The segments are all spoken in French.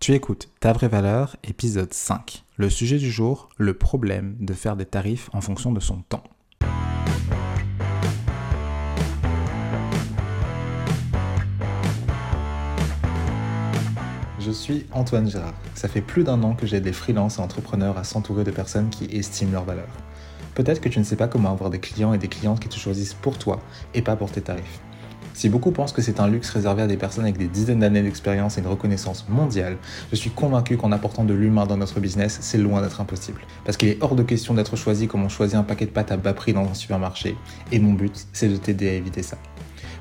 Tu écoutes Ta vraie valeur, épisode 5. Le sujet du jour, le problème de faire des tarifs en fonction de son temps. Je suis Antoine Gérard. Ça fait plus d'un an que j'aide des freelances et entrepreneurs à s'entourer de personnes qui estiment leur valeur. Peut-être que tu ne sais pas comment avoir des clients et des clientes qui te choisissent pour toi et pas pour tes tarifs. Si beaucoup pensent que c'est un luxe réservé à des personnes avec des dizaines d'années d'expérience et une reconnaissance mondiale, je suis convaincu qu'en apportant de l'humain dans notre business, c'est loin d'être impossible. Parce qu'il est hors de question d'être choisi comme on choisit un paquet de pâtes à bas prix dans un supermarché. Et mon but, c'est de t'aider à éviter ça.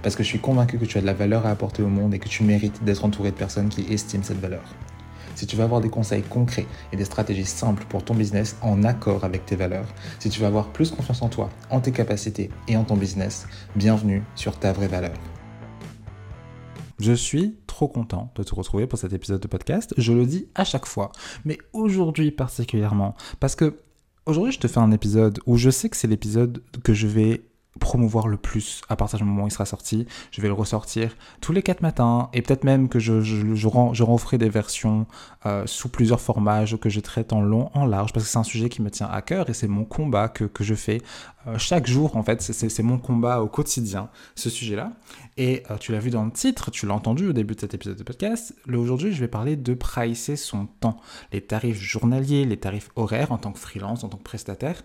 Parce que je suis convaincu que tu as de la valeur à apporter au monde et que tu mérites d'être entouré de personnes qui estiment cette valeur. Si tu veux avoir des conseils concrets et des stratégies simples pour ton business en accord avec tes valeurs, si tu veux avoir plus confiance en toi, en tes capacités et en ton business, bienvenue sur ta vraie valeur. Je suis trop content de te retrouver pour cet épisode de podcast. Je le dis à chaque fois, mais aujourd'hui particulièrement, parce que aujourd'hui je te fais un épisode où je sais que c'est l'épisode que je vais promouvoir le plus à partir du moment où il sera sorti. Je vais le ressortir tous les 4 matins et peut-être même que je, je, je, des versions euh, sous plusieurs formats que je traite en long, en large, parce que c'est un sujet qui me tient à cœur et c'est mon combat que, que je fais euh, chaque jour en fait. C'est mon combat au quotidien, ce sujet-là. Et euh, tu l'as vu dans le titre, tu l'as entendu au début de cet épisode de podcast. Aujourd'hui, je vais parler de pricer son temps, les tarifs journaliers, les tarifs horaires en tant que freelance, en tant que prestataire.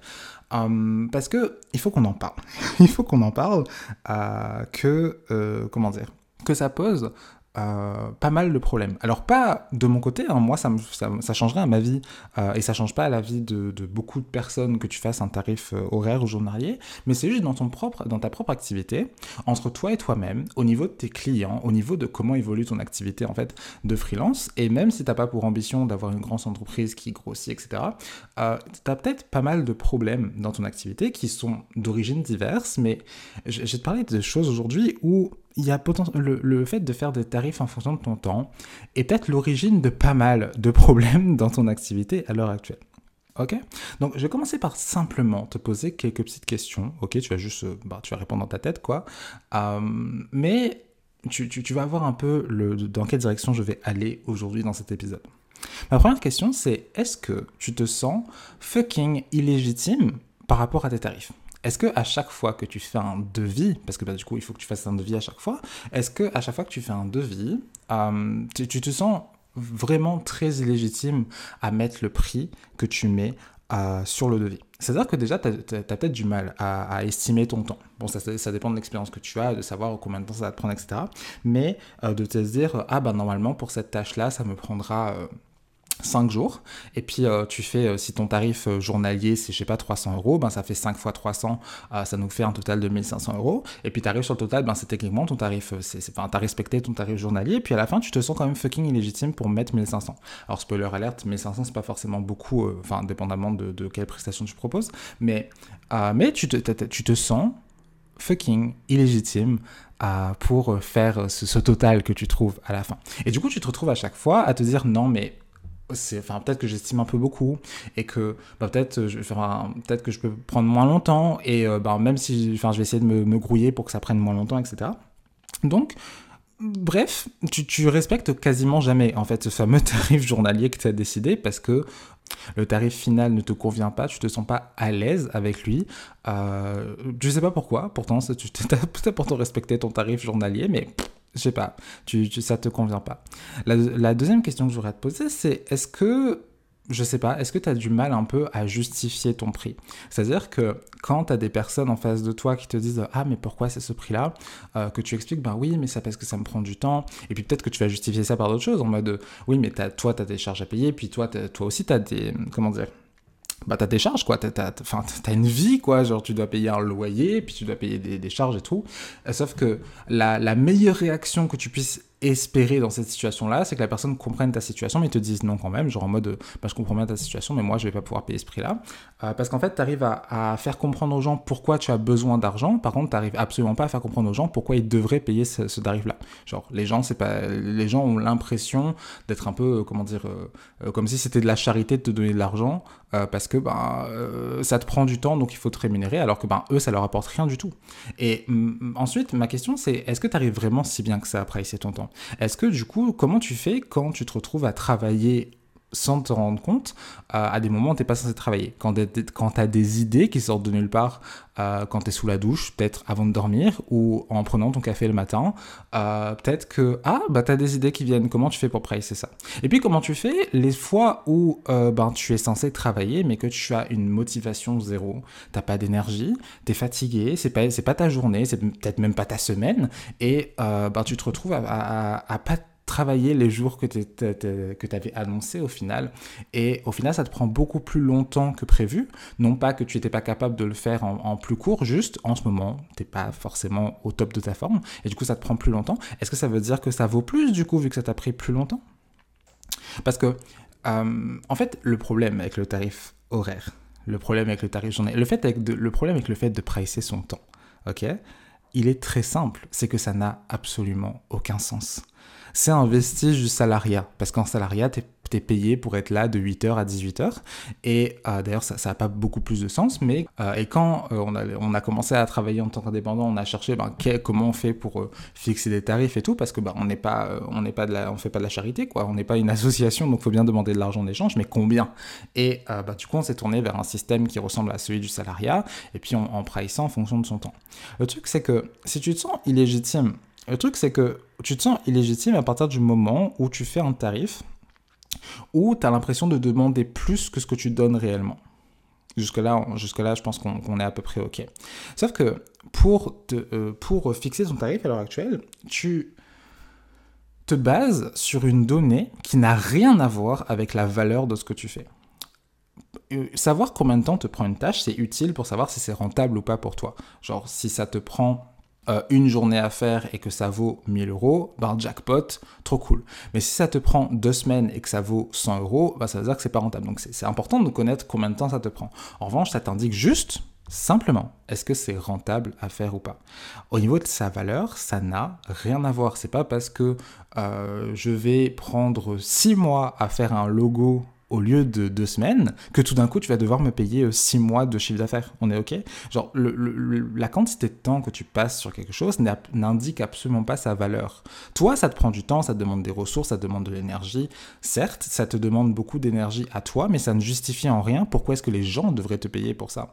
Hum, parce que il faut qu'on en parle. il faut qu'on en parle. Euh, que, euh, comment dire, que ça pose euh, pas mal de problèmes. Alors pas de mon côté, hein, moi ça, ça, changerait à ma vie euh, et ça change pas à la vie de, beaucoup de personnes que tu fasses un tarif euh, horaire ou journalier, mais c'est juste dans, ton propre, dans ta propre activité, entre toi et toi-même, au niveau de tes clients, au niveau de comment évolue ton activité en fait de freelance, et même si t'as pas pour ambition d'avoir une grande entreprise qui grossit, etc., tu as peut-être pas mal de problèmes dans ton activité qui sont d'origine diverses, mais je vais te parler de choses aujourd'hui où il y a le, le, fait de faire des tarifs en fonction de ton temps est peut-être l'origine de pas mal de problèmes dans ton activité à l'heure actuelle. Ok? Donc, je vais commencer par simplement te poser quelques petites questions. Ok, tu vas juste, euh, bah, tu vas répondre dans ta tête, quoi. Euh, mais tu, tu, tu, vas voir un peu le, dans quelle direction je vais aller aujourd'hui dans cet épisode. Ma première question, c'est est-ce que tu te sens fucking illégitime par rapport à tes tarifs? Est-ce que à chaque fois que tu fais un devis, parce que bah, du coup il faut que tu fasses un devis à chaque fois, est-ce que à chaque fois que tu fais un devis, euh, tu, te sens vraiment très illégitime à mettre le prix que tu mets euh, sur le devis? C'est-à-dire que déjà, tu as, peut-être du mal à, estimer ton temps. Bon, ça, dépend de l'expérience que tu as, de savoir combien de temps ça va te prendre, etc. Mais euh, de te dire, ah bah normalement pour cette tâche-là, ça me prendra 5 jours. Et puis euh, tu fais, euh, si ton tarif euh, journalier c'est je sais pas 300 euros, ben ça fait 5 fois 300, ça nous fait un total de 1500 euros. Et puis tu arrives sur le total, ben c'est techniquement ton tarif, c'est, enfin t'as respecté ton tarif journalier. Et puis à la fin tu te sens quand même fucking illégitime pour mettre 1500. Alors spoiler alerte, 1500 c'est pas forcément beaucoup, enfin dépendamment de, de, quelle prestation tu proposes, mais, mais tu, te, tu te sens fucking illégitime pour faire ce, ce, total que tu trouves à la fin. Et du coup, tu te retrouves à chaque fois à te dire non, mais enfin peut-être que j'estime un peu beaucoup et que bah, peut-être je peut-être que je peux prendre moins longtemps et euh, bah, même si enfin je vais essayer de me, grouiller pour que ça prenne moins longtemps etc donc bref tu, tu respectes quasiment jamais en fait ce fameux tarif journalier que tu as décidé parce que le tarif final ne te convient pas, tu te sens pas à l'aise avec lui. Euh, je sais pas pourquoi, pourtant tu as pourtant respecté ton tarif journalier, mais je sais pas, tu, tu, ça te convient pas. La, deuxième question que je voudrais te poser, c'est est-ce que, je sais pas, est-ce que tu as du mal un peu à justifier ton prix? C'est-à-dire que quand tu as des personnes en face de toi qui te disent Ah, mais pourquoi c'est ce prix-là? Euh, Que tu expliques Bah oui, mais c'est parce que ça me prend du temps. Et puis peut-être que tu vas justifier ça par d'autres choses, en mode Oui, mais toi, tu as des charges à payer, puis toi, toi aussi, tu as des. Comment dire bah t'as tes charges quoi, t'as, as, une vie quoi, genre tu dois payer un loyer, puis tu dois payer des, des charges et tout. Euh, sauf que la, la meilleure réaction que tu puisses espérer dans cette situation-là, c'est que la personne comprenne ta situation, mais te dise non quand même, genre en mode, bah, je comprends bien ta situation, mais moi, je vais pas pouvoir payer ce prix-là. Euh, parce qu'en fait, tu arrives à, faire comprendre aux gens pourquoi tu as besoin d'argent, par contre, tu n'arrives absolument pas à faire comprendre aux gens pourquoi ils devraient payer ce, tarif-là. Genre, les gens, c'est pas, les gens ont l'impression d'être un peu, euh, comment dire, euh, comme si c'était de la charité de te donner de l'argent, parce que ben, ça te prend du temps, donc il faut te rémunérer, alors que ben, eux, ça leur apporte rien du tout. Et ensuite, ma question, c'est, est-ce que tu arrives vraiment si bien que ça à pricer ton temps? Est-ce que du coup, comment tu fais quand tu te retrouves à travailler sans te rendre compte, euh, à des moments où tu n'es pas censé travailler. Quand tu as des idées qui sortent de nulle part, euh, quand tu es sous la douche, peut-être avant de dormir, ou en prenant ton café le matin, euh, peut-être que, ah, bah, tu as des idées qui viennent, comment tu fais pour c'est ça? Et puis comment tu fais les fois où ben, tu es censé travailler, mais que tu as une motivation zéro, tu pas d'énergie, tu es fatigué, c'est pas, pas ta journée, c'est peut-être même pas ta semaine, et ben, tu te retrouves à, à, à pas travailler les jours que tu avais annoncé au final. Et au final, ça te prend beaucoup plus longtemps que prévu. Non pas que tu n'étais pas capable de le faire en, plus court, juste en ce moment, tu n'es pas forcément au top de ta forme. Et du coup, ça te prend plus longtemps. Est-ce que ça veut dire que ça vaut plus du coup, vu que ça t'a pris plus longtemps? Parce que, euh, en fait, le problème avec le tarif horaire, le problème avec le tarif journée, le, fait avec le problème avec le fait de pricer son temps, ok? Il est très simple, c'est que ça n'a absolument aucun sens c'est un vestige du salariat. Parce qu'en salariat, tu es, payé pour être là de 8h à 18h. Et euh, d'ailleurs, ça n'a pas beaucoup plus de sens. Mais euh, et quand euh, on, a, commencé à travailler en tant qu'indépendant, on a cherché ben, comment on fait pour fixer des tarifs et tout. Parce que ben, on n'est pas, on n'est pas de la, on fait pas de la charité, quoi. On n'est pas une association, donc faut bien demander de l'argent d'échange. Mais combien? Et ben, du coup, on s'est tourné vers un système qui ressemble à celui du salariat. Et puis on, en priçant en fonction de son temps. Le truc, c'est que si tu te sens illégitime le truc, c'est que tu te sens illégitime à partir du moment où tu fais un tarif où tu as l'impression de demander plus que ce que tu donnes réellement. Jusque-là, jusque là, je pense qu'on est à peu près OK. Sauf que pour, euh, pour fixer ton tarif à l'heure actuelle, tu te bases sur une donnée qui n'a rien à voir avec la valeur de ce que tu fais. Euh, savoir combien de temps te prend une tâche, c'est utile pour savoir si c'est rentable ou pas pour toi. Genre, si ça te prend euh, une journée à faire et que ça vaut 1000 euros, ben jackpot, trop cool. Mais si ça te prend deux semaines et que ça vaut 100 euros, ben ça veut dire que c'est pas rentable. Donc c'est important de connaître combien de temps ça te prend. En revanche, ça t'indique juste Simplement, est-ce que c'est rentable à faire ou pas Au niveau de sa valeur, ça n'a rien à voir. C'est pas parce que euh, je vais prendre six mois à faire un logo au lieu de deux semaines, que tout d'un coup tu vas devoir me payer euh, six mois de chiffre d'affaires. On est OK? Genre, la quantité de temps que tu passes sur quelque chose n'indique absolument pas sa valeur. Toi, ça te prend du temps, ça te demande des ressources, ça te demande de l'énergie. Certes, ça te demande beaucoup d'énergie à toi, mais ça ne justifie en rien pourquoi est-ce que les gens devraient te payer pour ça.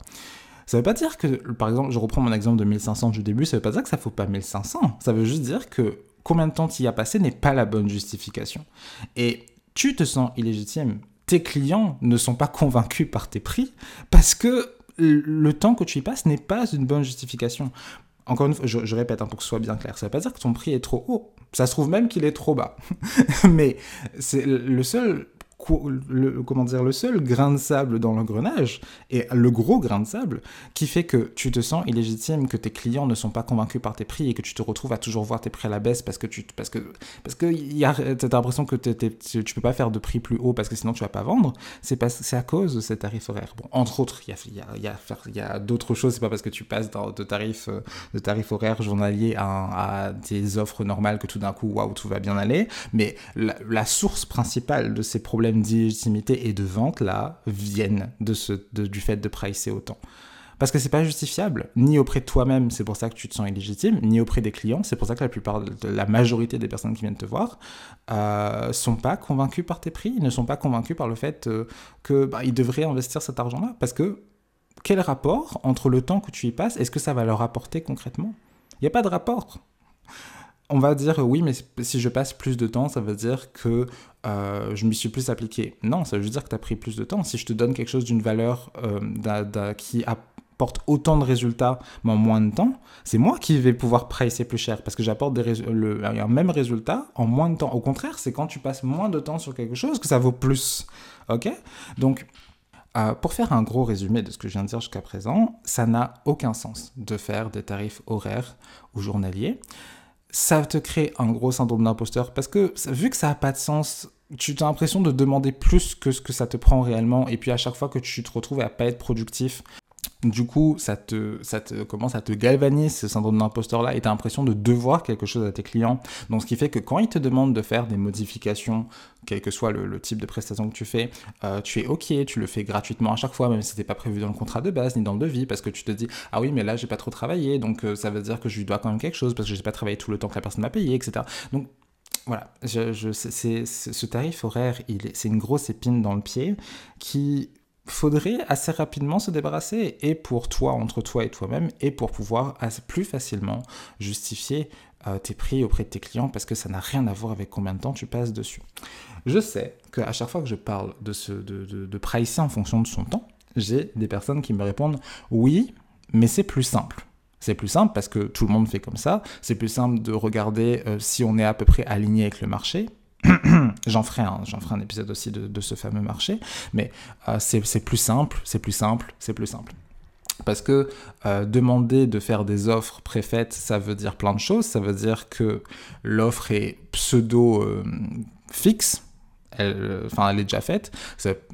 Ça veut pas dire que, par exemple, je reprends mon exemple de 1500 du début, ça veut pas dire que ça faut pas 1500. Ça veut juste dire que combien de temps tu y as passé n'est pas la bonne justification. Et tu te sens illégitime tes clients ne sont pas convaincus par tes prix parce que le temps que tu y passes n'est pas une bonne justification. Encore une fois, je, répète hein, pour que ce soit bien clair, ça ne veut pas dire que ton prix est trop haut. Ça se trouve même qu'il est trop bas. Mais c'est le seul le, comment dire, le seul grain de sable dans l'engrenage, et le gros grain de sable, qui fait que tu te sens illégitime, que tes clients ne sont pas convaincus par tes prix et que tu te retrouves à toujours voir tes prix à la baisse parce que tu parce que parce que y a, as l'impression que tu tu peux pas faire de prix plus haut parce que sinon tu vas pas vendre, c'est à cause de ces tarifs horaires. Bon, entre autres, il y a, y a, y a, d'autres choses, c'est pas parce que tu passes de tarifs, de tarifs horaires journaliers à, à des offres normales que tout d'un coup, waouh, tout va bien aller, mais la source principale de ces problèmes d'illégitimité et de vente là viennent de ce, du fait de pricer autant. Parce que c'est pas justifiable, ni auprès de toi-même, c'est pour ça que tu te sens illégitime, ni auprès des clients, c'est pour ça que la plupart, la majorité des personnes qui viennent te voir, euh, sont pas convaincus par tes prix, ne sont pas convaincus par le fait euh, que bah, ils devraient investir cet argent-là. Parce que quel rapport entre le temps que tu y passes, est-ce que ça va leur apporter concrètement? Il n'y a pas de rapport on va dire oui, mais si je passe plus de temps, ça veut dire que euh, je m'y suis plus appliqué. Non, ça veut juste dire que tu as pris plus de temps. Si je te donne quelque chose d'une valeur euh, qui apporte autant de résultats, mais en moins de temps, c'est moi qui vais pouvoir pricer plus cher parce que j'apporte un même résultat en moins de temps. Au contraire, c'est quand tu passes moins de temps sur quelque chose que ça vaut plus. Ok? Donc, euh, pour faire un gros résumé de ce que je viens de dire jusqu'à présent, ça n'a aucun sens de faire des tarifs horaires ou journaliers ça te crée un gros syndrome d'imposteur parce que vu que ça n'a pas de sens, tu as l'impression de demander plus que ce que ça te prend réellement et puis à chaque fois que tu te retrouves à pas être productif, du coup, ça te, ça te commence à te galvaniser ce syndrome d'imposteur-là? Et tu as l'impression de devoir quelque chose à tes clients? Donc, ce qui fait que quand ils te demandent de faire des modifications, quel que soit le, type de prestation que tu fais, euh, tu es OK, tu le fais gratuitement à chaque fois, même si c'était pas prévu dans le contrat de base ni dans le devis, parce que tu te dis ah oui, mais là j'ai pas trop travaillé, donc euh, ça veut dire que je lui dois quand même quelque chose parce que j'ai pas travaillé tout le temps que la personne m'a payé, etc. Donc voilà, je, ce tarif horaire, c'est une grosse épine dans le pied qui faudrait assez rapidement se débarrasser, et pour toi, entre toi et toi-même, et pour pouvoir plus facilement justifier euh, tes prix auprès de tes clients, parce que ça n'a rien à voir avec combien de temps tu passes dessus. Je sais qu'à chaque fois que je parle de, ce, de, en fonction de son temps, j'ai des personnes qui me répondent oui, mais c'est plus simple. C'est plus simple parce que tout le monde fait comme ça. C'est plus simple de regarder euh, si on est à peu près aligné avec le marché. j'en ferai, un, ferai un épisode aussi de, ce fameux marché. Mais euh, c'est plus simple, c'est plus simple, c'est plus simple. Parce que euh, demander de faire des offres préfaites, ça veut dire plein de choses. Ça veut dire que l'offre est pseudo fixe, elle, enfin, elle est déjà faite.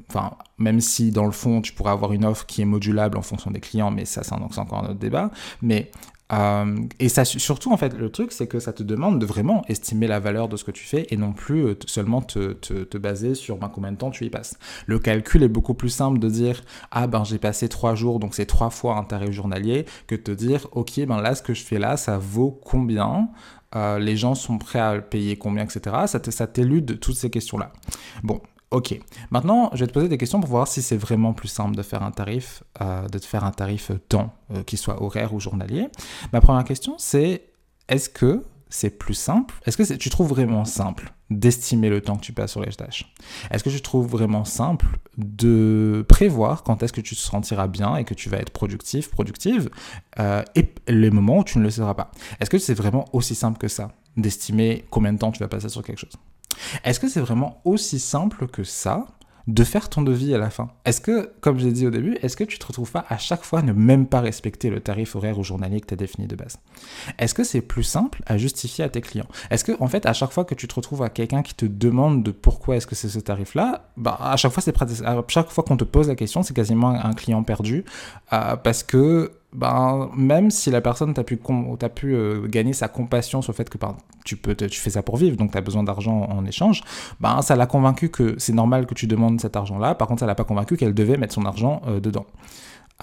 Enfin, même si dans le fond, tu pourrais avoir une offre qui est modulable en fonction des clients, mais ça, c'est encore un autre débat. Mais euh, et ça, surtout, en fait, le truc, c'est que ça te demande de vraiment estimer la valeur de ce que tu fais et non plus euh, seulement te, te, baser sur ben, combien de temps tu y passes. Le calcul est beaucoup plus simple de dire Ah ben j'ai passé trois jours, donc c'est trois fois un tarif journalier, que de te dire Ok, ben là, ce que je fais là, ça vaut combien euh, les gens sont prêts à payer combien, etc. Ça t'élude toutes ces questions-là. Bon, ok. Maintenant, je vais te poser des questions pour voir si c'est vraiment plus simple de faire un tarif, euh, de te faire un tarif temps, euh, qui soit horaire ou journalier. Ma première question, c'est est-ce que c'est plus simple? Est-ce que tu trouves vraiment simple d'estimer le temps que tu passes sur les tâches? Est-ce que tu trouves vraiment simple de prévoir quand est-ce que tu te sentiras bien et que tu vas être productif, productive, euh, et les moments où tu ne le seras pas? Est-ce que c'est vraiment aussi simple que ça d'estimer combien de temps tu vas passer sur quelque chose? Est-ce que c'est vraiment aussi simple que ça de faire ton devis à la fin? Est-ce que, comme j'ai dit au début, est-ce que tu te retrouves pas à chaque fois ne même pas respecter le tarif horaire ou journalier que tu as défini de base? Est-ce que c'est plus simple à justifier à tes clients? Est-ce que, en fait, à chaque fois que tu te retrouves à quelqu'un qui te demande de pourquoi est-ce que c'est ce tarif-là, bah, à chaque fois, c'est à chaque fois qu'on te pose la question, c'est quasiment un client perdu euh, parce que ben, même si la personne t'a pu, pu euh, gagner sa compassion sur le fait que ben, tu, peux tu fais ça pour vivre, donc tu as besoin d'argent en échange, ben, ça l'a convaincu que c'est normal que tu demandes cet argent-là, par contre ça l'a pas convaincu qu'elle devait mettre son argent euh, dedans.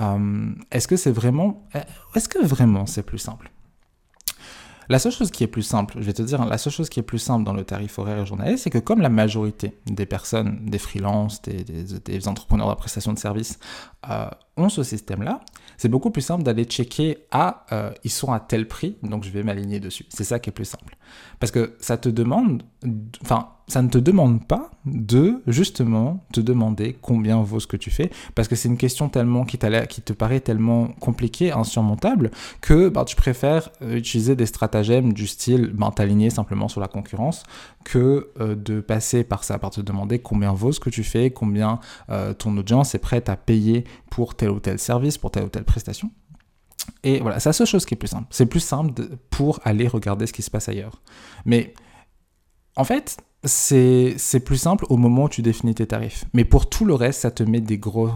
Euh, est-ce que c'est vraiment... Est-ce que vraiment c'est plus simple? La seule chose qui est plus simple, je vais te dire, la seule chose qui est plus simple dans le tarif horaire et journalier, c'est que comme la majorité des personnes, des freelances, des, des, entrepreneurs de prestation de services ont ce système-là, c'est beaucoup plus simple d'aller checker ah euh, ils sont à tel prix donc je vais m'aligner dessus. C'est ça qui est plus simple. Parce que ça te demande enfin ça ne te demande pas de justement te demander combien vaut ce que tu fais parce que c'est une question tellement qui, te paraît tellement compliquée insurmontable que bah, tu préfères euh, utiliser des stratagèmes du style bah, t'aligner simplement sur la concurrence que euh, de passer par ça par te demander combien vaut ce que tu fais combien ton audience est prête à payer pour tel ou tel service, pour telle ou telle prestation. Et voilà, c'est la seule chose qui est plus simple. C'est plus simple pour aller regarder ce qui se passe ailleurs. Mais en fait, c'est plus simple au moment où tu définis tes tarifs. Mais pour tout le reste, ça te met des gros,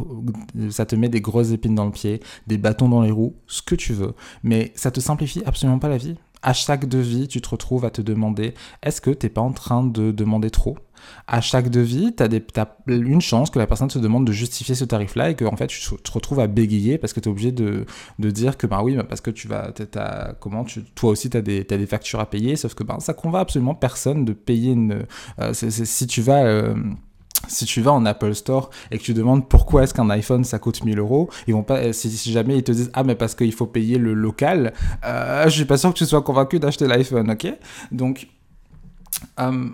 ça te met des grosses épines dans le pied, des bâtons dans les roues, ce que tu veux. Mais ça te simplifie absolument pas la vie. À chaque devis, tu te retrouves à te demander est-ce que tu n'es pas en train de demander trop? À chaque devis, tu as, une chance que la personne te demande de justifier ce tarif-là et que en fait, tu te retrouves à bégayer parce que tu es obligé de, dire que bah oui, parce que tu vas, comment tu, toi aussi, tu as, des factures à payer, sauf que bah, ça convainc absolument personne de payer une. Euh, si tu vas. Euh, si tu vas en Apple Store et que tu demandes pourquoi est-ce qu'un iPhone ça coûte 1000 euros, ils vont pas, si, jamais ils te disent ah mais parce qu'il faut payer le local, euh, je suis pas sûr que tu sois convaincu d'acheter l'iPhone, ok? Donc euh,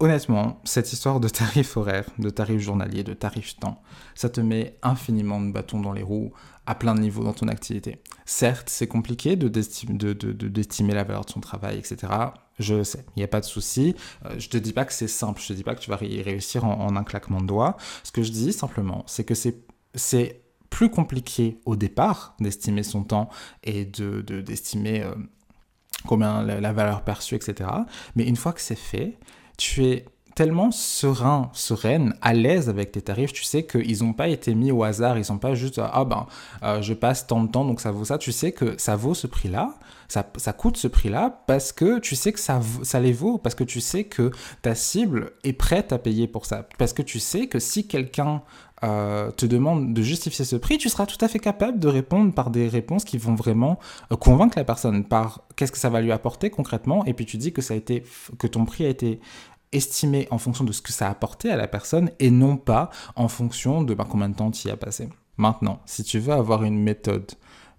honnêtement, cette histoire de tarif horaire, de tarif journalier, de tarif temps, ça te met infiniment de bâtons dans les roues à plein de niveaux dans ton activité. Certes, c'est compliqué de d'estimer la valeur de son travail, etc. Je sais, il n'y a pas de souci. Euh, je te dis pas que c'est simple, je te dis pas que tu vas y réussir en, un claquement de doigts. Ce que je dis simplement, c'est que c'est plus compliqué au départ d'estimer son temps et de d'estimer euh, combien la, valeur perçue, etc. Mais une fois que c'est fait, tu es tellement serein, sereine, à l'aise avec tes tarifs. Tu sais qu'ils n'ont pas été mis au hasard. Ils sont pas juste ah ben euh, je passe tant de temps donc ça vaut ça. Tu sais que ça vaut ce prix-là. Ça, ça, coûte ce prix-là parce que tu sais que ça, ça les vaut, parce que tu sais que ta cible est prête à payer pour ça, parce que tu sais que si quelqu'un euh, te demande de justifier ce prix, tu seras tout à fait capable de répondre par des réponses qui vont vraiment euh, convaincre la personne par qu'est-ce que ça va lui apporter concrètement, et puis tu dis que ça a été que ton prix a été estimé en fonction de ce que ça a apporté à la personne et non pas en fonction de bah, combien de temps tu y as passé. Maintenant, si tu veux avoir une méthode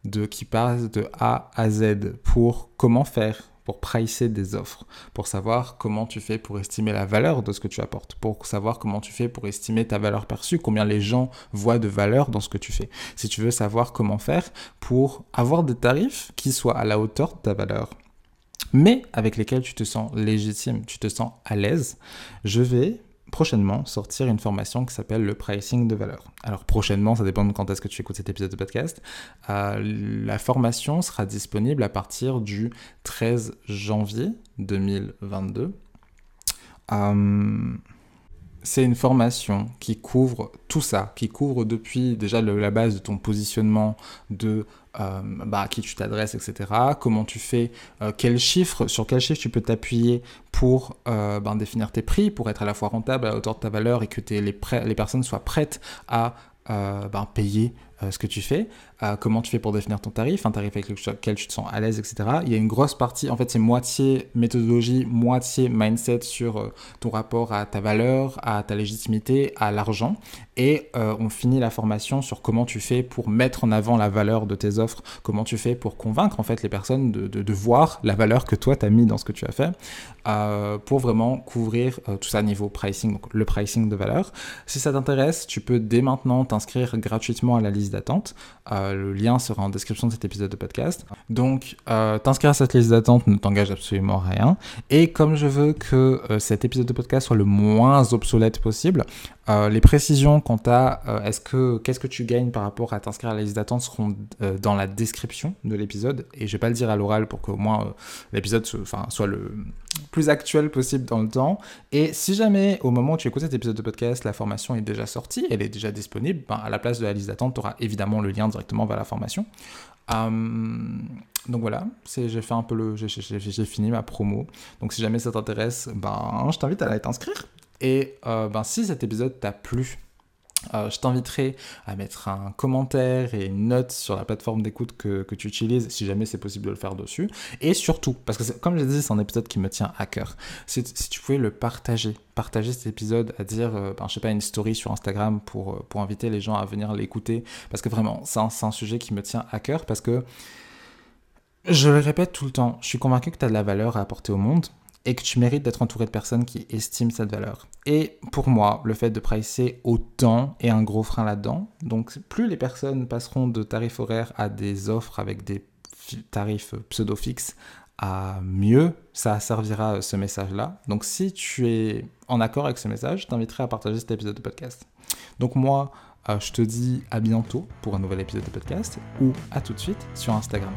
de qui passe de A à Z pour comment faire pour pricer des offres, pour savoir comment tu fais pour estimer la valeur de ce que tu apportes, pour savoir comment tu fais pour estimer ta valeur perçue, combien les gens voient de valeur dans ce que tu fais. Si tu veux savoir comment faire pour avoir des tarifs qui soient à la hauteur de ta valeur, mais avec lesquels tu te sens légitime, tu te sens à l'aise, je vais prochainement sortir une formation qui s'appelle le pricing de valeur. Alors prochainement, ça dépend de quand est-ce que tu écoutes cet épisode de podcast. Euh, la formation sera disponible à partir du 13 janvier 2022. Euh, c'est une formation qui couvre tout ça, qui couvre depuis déjà la base de ton positionnement, de euh, bah, à qui tu t'adresses, etc. Comment tu fais, euh, sur quel chiffre tu peux t'appuyer pour euh, ben, définir tes prix, pour être à la fois rentable à la hauteur de ta valeur et que les, les personnes soient prêtes à ben, payer ce que tu fais, comment tu fais pour définir ton tarif, un tarif avec lequel tu te sens à l'aise, etc. Il y a une grosse partie, en fait c'est moitié méthodologie, moitié mindset sur ton rapport à ta valeur, à ta légitimité, à l'argent. Et on finit la formation sur comment tu fais pour mettre en avant la valeur de tes offres, comment tu fais pour convaincre en fait les personnes de, voir la valeur que toi tu as mis dans ce que tu as fait, pour vraiment couvrir tout ça niveau pricing, donc le pricing de valeur. Si ça t'intéresse, tu peux dès maintenant t'inscrire gratuitement à la liste d'attente. Euh, le lien sera en description de cet épisode de podcast. Donc, euh, t'inscrire à cette liste d'attente ne t'engage absolument rien. Et comme je veux que euh, cet épisode de podcast soit le moins obsolète possible, les précisions quant à est-ce que qu'est-ce que tu gagnes par rapport à t'inscrire à la liste d'attente seront dans la description de l'épisode. Et je vais pas le dire à l'oral pour qu'au moins l'épisode soit le plus actuel possible dans le temps. Et si jamais, au moment où tu écoutes cet épisode de podcast, la formation est déjà sortie, elle est déjà disponible, ben, à la place de la liste d'attente, tu auras évidemment le lien directement vers la formation. Donc voilà, j'ai fait un peu le, j'ai fini ma promo. Donc si jamais ça t'intéresse, ben je t'invite à aller t'inscrire. Et euh, ben si cet épisode t'a plu, euh, je t'inviterai à mettre un commentaire et une note sur la plateforme d'écoute que, tu utilises, si jamais c'est possible de le faire dessus. Et surtout, parce que comme je l'ai dit, c'est un épisode qui me tient à cœur. Si, tu pouvais le partager, partager cet épisode, à dire, euh, ben, je sais pas, une story sur Instagram pour, euh, pour inviter les gens à venir l'écouter, parce que vraiment, c'est un, un sujet qui me tient à cœur, parce que je le répète tout le temps, je suis convaincu que tu as de la valeur à apporter au monde et que tu mérites d'être entouré de personnes qui estiment cette valeur. Et pour moi, le fait de pricer autant est un gros frein là-dedans. Donc plus les personnes passeront de tarifs horaires à des offres avec des tarifs pseudo-fixes, à mieux ça servira ce message-là. Donc si tu es en accord avec ce message, je t'inviterai à partager cet épisode de podcast. Donc moi, euh, je te dis à bientôt pour un nouvel épisode de podcast ou à tout de suite sur Instagram.